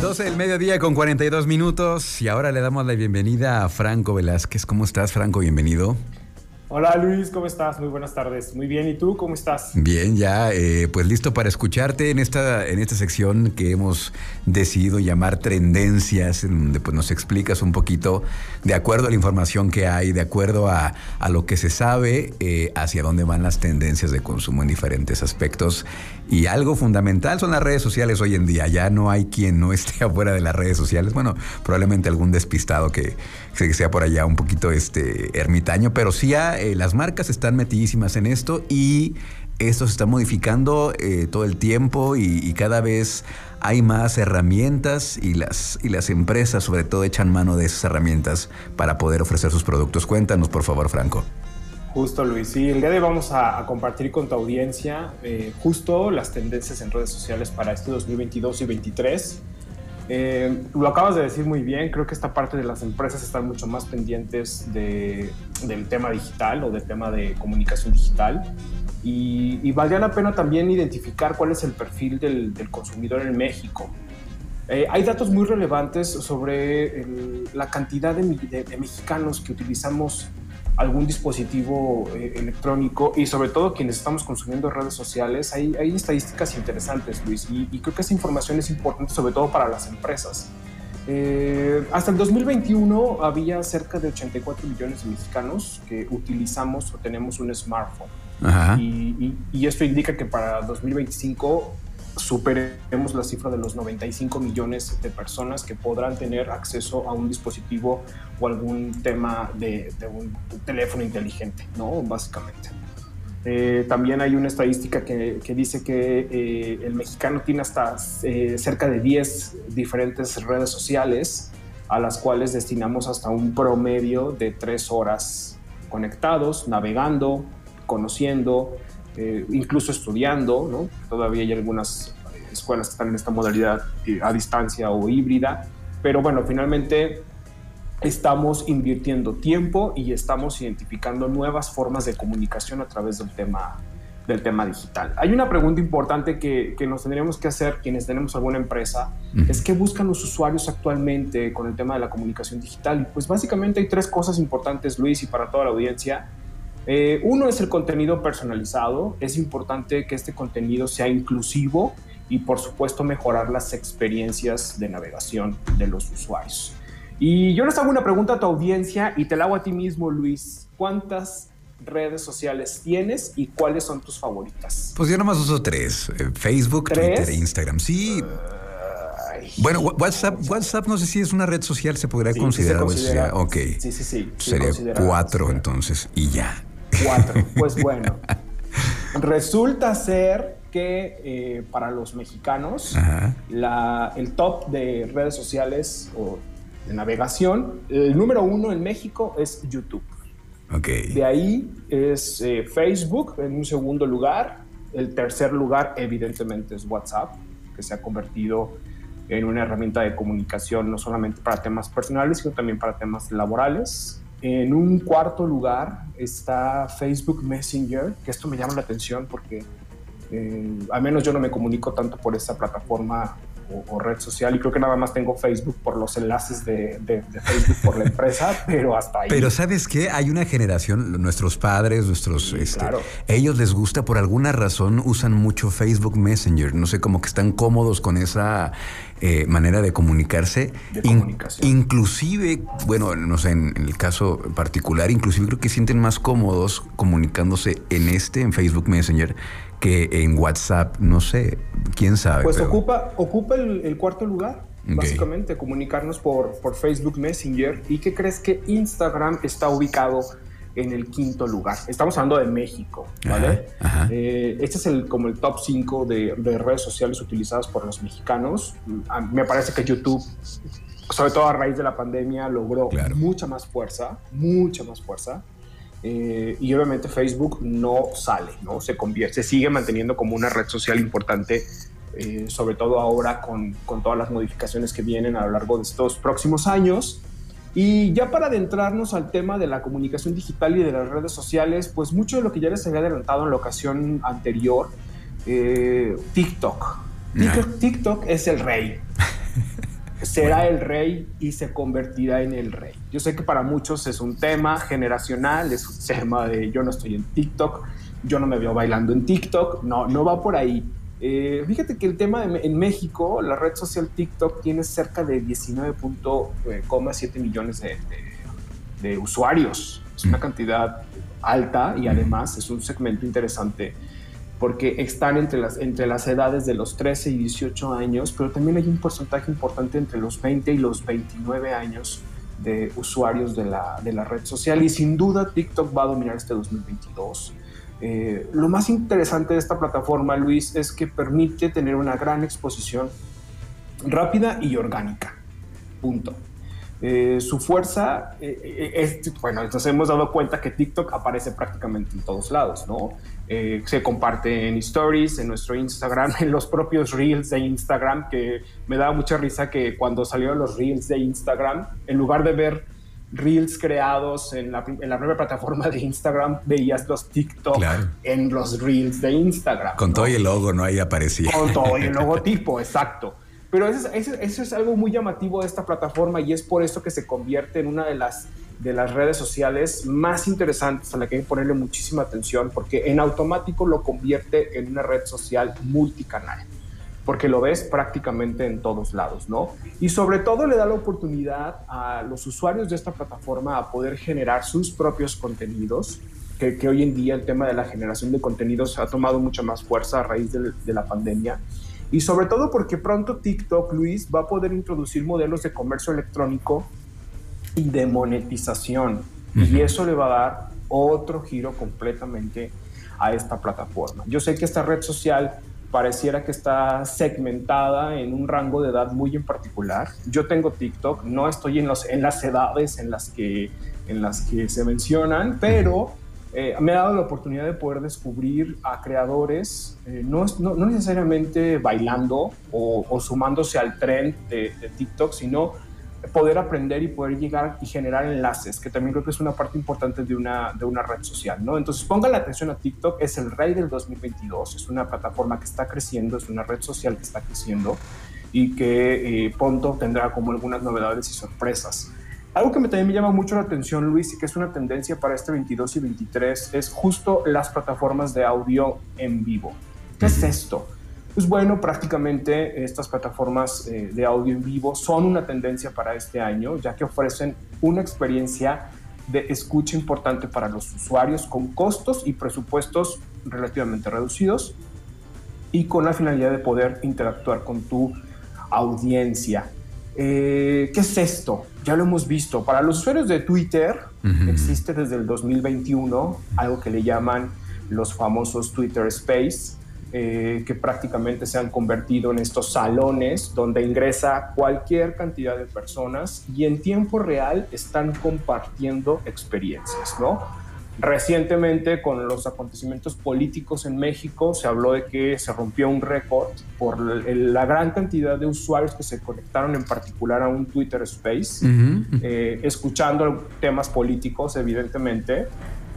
12 del mediodía con 42 minutos y ahora le damos la bienvenida a Franco Velázquez. ¿Cómo estás, Franco? Bienvenido. Hola Luis, ¿cómo estás? Muy buenas tardes. Muy bien, ¿y tú cómo estás? Bien, ya, eh, pues listo para escucharte en esta, en esta sección que hemos decidido llamar Tendencias, en donde pues, nos explicas un poquito, de acuerdo a la información que hay, de acuerdo a, lo que se sabe, eh, hacia dónde van las tendencias de consumo en diferentes aspectos. Y algo fundamental son las redes sociales hoy en día. Ya no hay quien no esté afuera de las redes sociales. Bueno, probablemente algún despistado que, que sea por allá un poquito este, ermitaño, pero sí hay eh, las marcas están metidísimas en esto y esto se está modificando eh, todo el tiempo y, cada vez hay más herramientas y las, y las empresas sobre todo echan mano de esas herramientas para poder ofrecer sus productos. Cuéntanos, por favor, Franco. Justo, Luis. Sí, el día de hoy vamos a, compartir con tu audiencia eh, justo las tendencias en redes sociales para este 2022 y 2023 eh, lo acabas de decir muy bien, creo que esta parte de las empresas están mucho más pendientes de, del tema digital o del tema de comunicación digital y, valdría la pena también identificar cuál es el perfil del, consumidor en México. Eh, hay datos muy relevantes sobre la cantidad de mexicanos que utilizamos algún dispositivo eh, electrónico y sobre todo quienes estamos consumiendo redes sociales, hay, hay estadísticas interesantes, Luis, y, creo que esa información es importante sobre todo para las empresas. Eh, hasta el 2021 había cerca de 84 millones de mexicanos que utilizamos o tenemos un smartphone. Y, y, esto indica que para 2025 superemos la cifra de los 95 millones de personas que podrán tener acceso a un dispositivo o algún tema de, un teléfono inteligente, ¿no? Básicamente. Eh, también hay una estadística que, dice que eh, el mexicano tiene hasta eh, cerca de 10 diferentes redes sociales a las cuales destinamos hasta un promedio de 3 horas conectados, navegando, conociendo, eh, incluso estudiando, ¿no? Todavía hay algunas eh, escuelas que están en esta modalidad eh, a distancia o híbrida, pero bueno, finalmente estamos invirtiendo tiempo y estamos identificando nuevas formas de comunicación a través del tema, del tema digital. Hay una pregunta importante que, que nos tendríamos que hacer quienes tenemos alguna empresa, es qué buscan los usuarios actualmente con el tema de la comunicación digital. Y pues básicamente hay tres cosas importantes, Luis, y para toda la audiencia. Eh, uno es el contenido personalizado. Es importante que este contenido sea inclusivo y por supuesto mejorar las experiencias de navegación de los usuarios. Y yo les hago una pregunta a tu audiencia y te la hago a ti mismo, Luis. ¿Cuántas redes sociales tienes y cuáles son tus favoritas? Pues yo nomás uso tres. Eh, Facebook, Twitter e Instagram. Sí. bueno, WhatsApp, WhatsApp no sé si es una red social, se podría considerar. Ok. Sí, sí, sí. Sería cuatro entonces y ya. Cuatro. Pues bueno, resulta ser que eh, para los mexicanos el top de redes sociales o de navegación, el número uno en México es YouTube. Okay. De ahí es eh, Facebook en un segundo lugar. El tercer lugar evidentemente es WhatsApp, que se ha convertido en una herramienta de comunicación no solamente para temas personales, sino también para temas laborales. En un cuarto lugar está Facebook Messenger, que esto me llama la atención porque eh, al menos yo no me comunico tanto por esa plataforma o, red social y creo que nada más tengo Facebook por los enlaces de, Facebook por la empresa, pero hasta ahí. Pero sabes qué, hay una generación, nuestros padres, nuestros, este, ellos les gusta por alguna razón usan mucho Facebook Messenger, no sé, como que están cómodos con esa eh, manera de comunicarse. inclusive, bueno, no sé, en, el caso particular, inclusive creo que sienten más cómodos comunicándose en este, en Facebook Messenger, que en WhatsApp, no sé, quién sabe. Pues ocupa, ocupa el, cuarto lugar. Básicamente, comunicarnos por, por Facebook Messenger. ¿Y qué crees que Instagram está ubicado en el quinto lugar. Estamos hablando de México, ¿vale? Eh, este es el, como el top 5 de, redes sociales utilizadas por los mexicanos. Me parece que YouTube, sobre todo a raíz de la pandemia, logró mucha más fuerza, mucha más fuerza. Eh, y obviamente Facebook no sale, ¿no? Se convierte, se sigue manteniendo como una red social importante, eh, sobre todo ahora con, con todas las modificaciones que vienen a lo largo de estos próximos años. Y ya para adentrarnos al tema de la comunicación digital y de las redes sociales, pues mucho de lo que ya les había adelantado en la ocasión anterior, eh, TikTok. TikTok. TikTok es el rey. será el rey y se convertirá en el rey. Yo sé que para muchos es un tema generacional, es un tema de yo no estoy en TikTok, yo no me veo bailando en TikTok, no, no va por ahí. Eh, fíjate que el tema en México, la red social TikTok tiene cerca de 19.7 millones de, de, usuarios. Es una mm. cantidad alta y además es un segmento interesante porque están entre las, entre las edades de los 13 y 18 años, pero también hay un porcentaje importante entre los 20 y los 29 años de usuarios de la, de la red social y sin duda TikTok va a dominar este 2022. Eh, lo más interesante de esta plataforma, Luis, es que permite tener una gran exposición rápida y orgánica. Punto. Eh, su fuerza, eh, es, bueno, nos hemos dado cuenta que TikTok aparece prácticamente en todos lados, ¿no? se comparte en stories, en nuestro Instagram, en los propios reels de Instagram, que me da mucha risa que cuando salieron los reels de Instagram, en lugar de ver reels creados en la, en la propia plataforma de Instagram, veías los TikTok en los reels de Instagram. Con todo y el logo, ¿no? Ahí aparecía. Con todo y el logotipo, exacto. Pero eso es, eso, es, algo muy llamativo de esta plataforma y es por eso que se convierte en una de las, de las redes sociales más interesantes a la que hay que ponerle muchísima atención porque en automático lo convierte en una red social multicanal porque lo ves prácticamente en todos lados, ¿no? Y sobre todo le da la oportunidad a los usuarios de esta plataforma a poder generar sus propios contenidos, que, hoy en día el tema de la generación de contenidos ha tomado mucha más fuerza a raíz de, la pandemia. Y sobre todo porque pronto TikTok, Luis, va a poder introducir modelos de comercio electrónico y de monetización. Y eso le va a dar otro giro completamente a esta plataforma. Yo sé que esta red social pareciera que está segmentada en un rango de edad muy en particular. Yo tengo TikTok, no estoy en, los, en las edades en las que, en las que se mencionan, pero eh, me ha dado la oportunidad de poder descubrir a creadores, eh, no, no, necesariamente bailando o, sumándose al tren de, de TikTok, sino poder aprender y poder llegar y generar enlaces, que también creo que es una parte importante de una, de una red social, ¿no? Entonces pongan la atención a TikTok, es el rey del 2022, es una plataforma que está creciendo, es una red social que está creciendo y que eh, pronto tendrá como algunas novedades y sorpresas. Algo que me, también me llama mucho la atención, Luis, y que es una tendencia para este 22 y 23, es justo las plataformas de audio en vivo. ¿Qué es esto? Pues bueno, prácticamente estas plataformas eh, de audio en vivo son una tendencia para este año, ya que ofrecen una experiencia de escucha importante para los usuarios con costos y presupuestos relativamente reducidos y con la finalidad de poder interactuar con tu audiencia. Eh, ¿Qué es esto? Ya lo hemos visto. Para los usuarios de Twitter existe desde el 2021 algo que le llaman los famosos Twitter Space eh, que prácticamente se han convertido en estos salones donde ingresa cualquier cantidad de personas y en tiempo real están compartiendo experiencias, ¿no? Recientemente, con los acontecimientos políticos en México, se habló de que se rompió un récord por la gran cantidad de usuarios que se conectaron en particular a un Twitter Space, eh, escuchando temas políticos, evidentemente.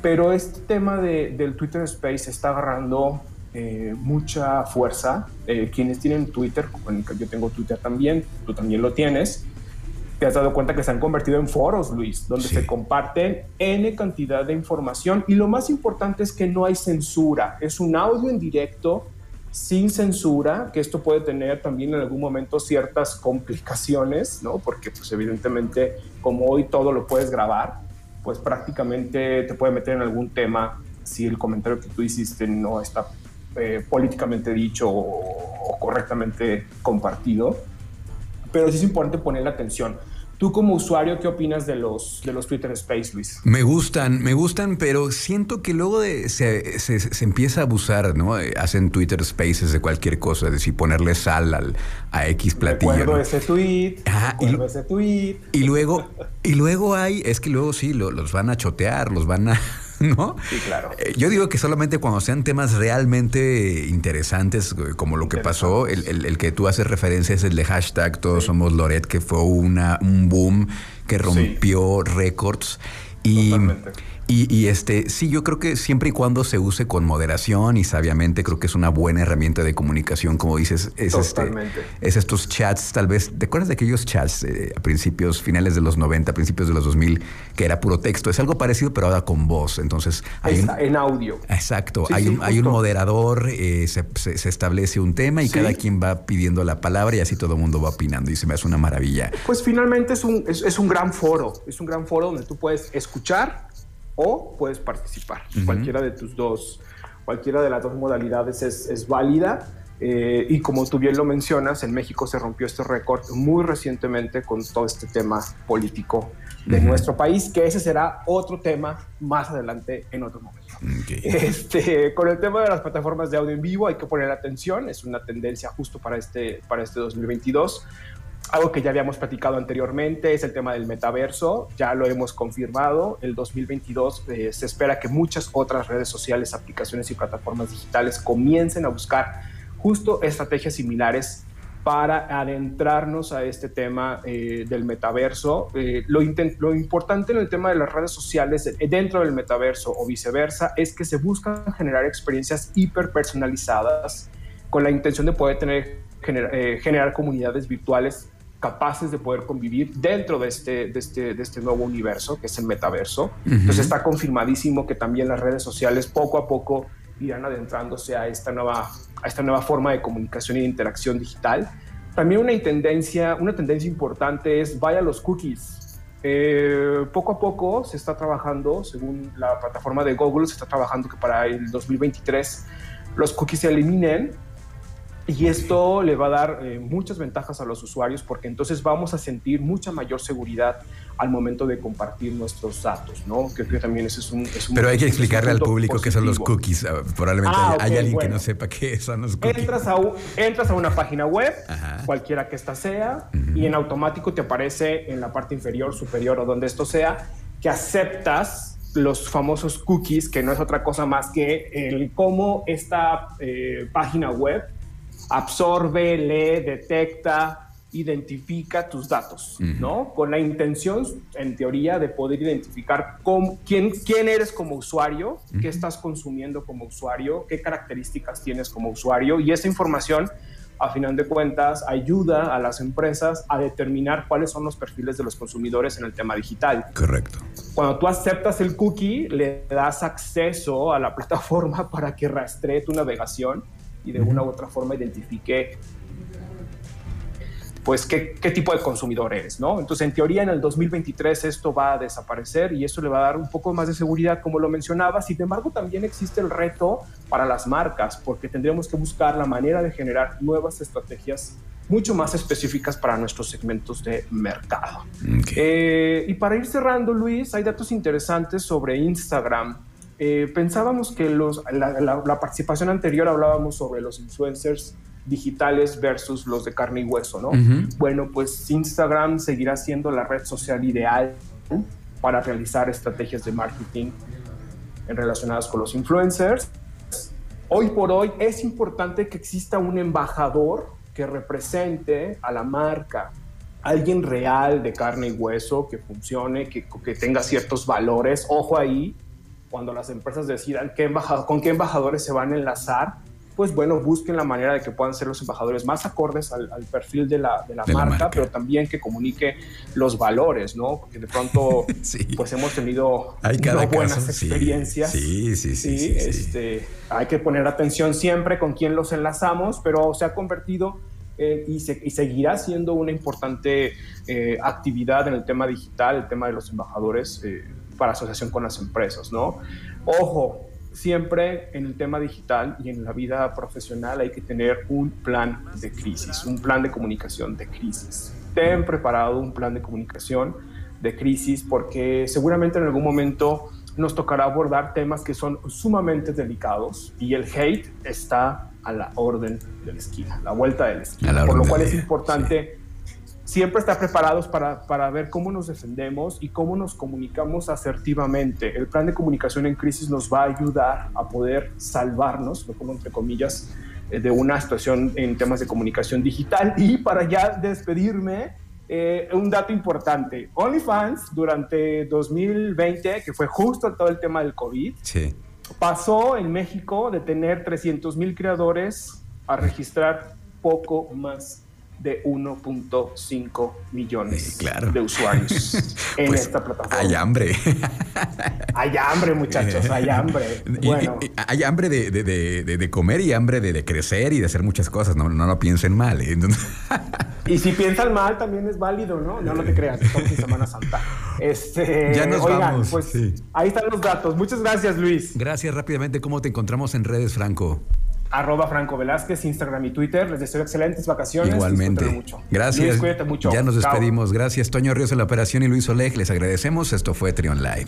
Pero este tema del Twitter Space está agarrando eh, mucha fuerza. Eh, quienes tienen Twitter, yo tengo Twitter también, tú también lo tienes, te has dado cuenta que se han convertido en foros, Luis, donde se comparten N cantidad de información y lo más importante es que no hay censura, es un audio en directo sin censura, que esto puede tener también en algún momento ciertas complicaciones, ¿no? Porque pues evidentemente como hoy todo lo puedes grabar, pues prácticamente te puede meter en algún tema si el comentario que tú hiciste no está eh, políticamente dicho o, correctamente compartido, pero sí es importante poner atención. Tú como usuario, ¿qué opinas de los, de los Twitter Space, Luis? Me gustan, me gustan, pero siento que luego de, se, se, empieza a abusar, ¿no? Eh, hacen Twitter Spaces de cualquier cosa, es decir, ponerle sal al, a X platillo. Recuerdo ese tweet, y, ese tweet. Y luego, y luego hay, es que luego sí, los van a chotear, los van a... ¿no? Sí, claro. Eh, yo digo que solamente cuando sean temas realmente interesantes, eh, como lo que pasó, el, que tú haces referencia es el de hashtag Todos Somos Loret, que fue una, un boom que rompió récords. Y, Y, este, sí, yo creo que siempre y cuando se use con moderación y sabiamente, creo que es una buena herramienta de comunicación, como dices, es, este, es estos chats, tal vez, ¿te acuerdas de aquellos chats eh, a principios, finales de los 90, principios de los 2000, que era puro texto? Es algo parecido, pero ahora con voz. Entonces, hay en audio. Exacto, hay, un, hay un moderador, eh, se, se, establece un tema y cada quien va pidiendo la palabra y así todo el mundo va opinando y se me hace una maravilla. Pues finalmente es un, es, es un gran foro, es un gran foro donde tú puedes escuchar o puedes participar. Cualquiera de tus dos, cualquiera de las dos modalidades es, válida. Eh, y como tú bien lo mencionas, en México se rompió este récord muy recientemente con todo este tema político de nuestro país, que ese será otro tema más adelante en otro momento. Este, con el tema de las plataformas de audio en vivo hay que poner atención, es una tendencia justo para este, para este 2022. Algo que ya habíamos platicado anteriormente es el tema del metaverso, ya lo hemos confirmado, el 2022 eh, se espera que muchas otras redes sociales, aplicaciones y plataformas digitales comiencen a buscar justo estrategias similares para adentrarnos a este tema eh, del metaverso. Eh, lo, lo, importante en el tema de las redes sociales dentro del metaverso o viceversa es que se buscan generar experiencias hiperpersonalizadas con la intención de poder tener, generar comunidades virtuales capaces de poder convivir dentro de este, de este, de este nuevo universo, que es el metaverso. Entonces está confirmadísimo que también las redes sociales poco a poco irán adentrándose a esta nueva, a esta nueva forma de comunicación y de interacción digital. También una tendencia, una tendencia importante es vaya los cookies. Eh, poco a poco se está trabajando, según la plataforma de Google, se está trabajando que para el 2023 los cookies se eliminen y esto le va a dar eh, muchas ventajas a los usuarios porque entonces vamos a sentir mucha mayor seguridad al momento de compartir nuestros datos, ¿no? Creo que también ese es un... Pero hay que explicarle al público qué son los cookies. Ah, probablemente ah, hay, alguien que no sepa qué son los cookies. Entras a, entras a una página web, cualquiera que ésta sea, y en automático te aparece en la parte inferior, superior o donde esto sea, que aceptas los famosos cookies, que no es otra cosa más que el cómo esta eh, página web absorbe, lee, detecta, identifica tus datos, ¿no? Con la intención, en teoría, de poder identificar quién, quién eres como usuario, qué estás consumiendo como usuario, qué características tienes como usuario y esa información a final de cuentas, ayuda a las empresas a determinar cuáles son los perfiles de los consumidores en el tema digital. Correcto. Cuando tú aceptas el cookie, le das acceso a la plataforma para que rastree tu navegación y de una u otra forma identifique pues qué, qué, tipo de consumidor eres, ¿no? Entonces, en teoría, en el 2023 esto va a desaparecer y eso le va a dar un poco más de seguridad, como lo mencionaba. Sin embargo, también existe el reto para las marcas, porque tendríamos que buscar la manera de generar nuevas estrategias mucho más específicas para nuestros segmentos de mercado. Eh, y para ir cerrando, Luis, hay datos interesantes sobre Instagram. Eh, pensábamos que los, la, participación anterior hablábamos sobre los influencers digitales versus los de carne y hueso, ¿no? Bueno, pues Instagram seguirá siendo la red social ideal para realizar estrategias de marketing relacionadas con los influencers. Hoy por hoy es importante que exista un embajador que represente a la marca, alguien real de carne y hueso, que funcione, que, que tenga ciertos valores. Ojo ahí, cuando las empresas decidan qué con qué embajadores se van a enlazar, pues bueno, busquen la manera de que puedan ser los embajadores más acordes al, perfil de la, de la, marca, pero también que comunique los valores, ¿no? Porque de pronto, pues hemos tenido hay buenas experiencias. Sí, sí, sí. sí, este, hay que poner atención siempre con quién los enlazamos, pero se ha convertido y, y, seguirá siendo una importante eh, actividad en el tema digital, el tema de los embajadores. Eh, para asociación con las empresas, ¿no? Ojo, siempre en el tema digital y en la vida profesional hay que tener un plan de crisis, un plan de comunicación de crisis. Ten preparado un plan de comunicación de crisis porque seguramente en algún momento nos tocará abordar temas que son sumamente delicados y el hate está a la orden de la esquina, la vuelta de la esquina, por lo cual es importante siempre estar preparados para, para, ver cómo nos defendemos y cómo nos comunicamos asertivamente. El plan de comunicación en crisis nos va a ayudar a poder salvarnos, lo pongo entre comillas, eh, de una situación en temas de comunicación digital. Y para ya despedirme, eh, un dato importante. OnlyFans durante 2020, que fue justo todo el tema del COVID, pasó en México de tener 300 mil creadores a registrar poco más de 1.5 millones de usuarios en pues, esta plataforma. Hay hambre. hay hambre, muchachos, hay hambre. Bueno. hay hambre de, comer y hambre de, crecer y de hacer muchas cosas. No, no lo piensen mal. ¿eh? y si piensan mal, también es válido, ¿no? No, no te creas, estamos en Semana Santa. Este, ya nos oigan, Pues ahí están los datos. Muchas gracias, Luis. Gracias rápidamente. ¿Cómo te encontramos en redes, Franco? Arroba Franco Velázquez, Instagram y Twitter. Les deseo excelentes vacaciones. Igualmente. Mucho. Gracias. cuídate mucho. Ya nos despedimos. Gracias, Toño Ríos en la operación y Luis Oleg. Les agradecemos. Esto fue Trion Live.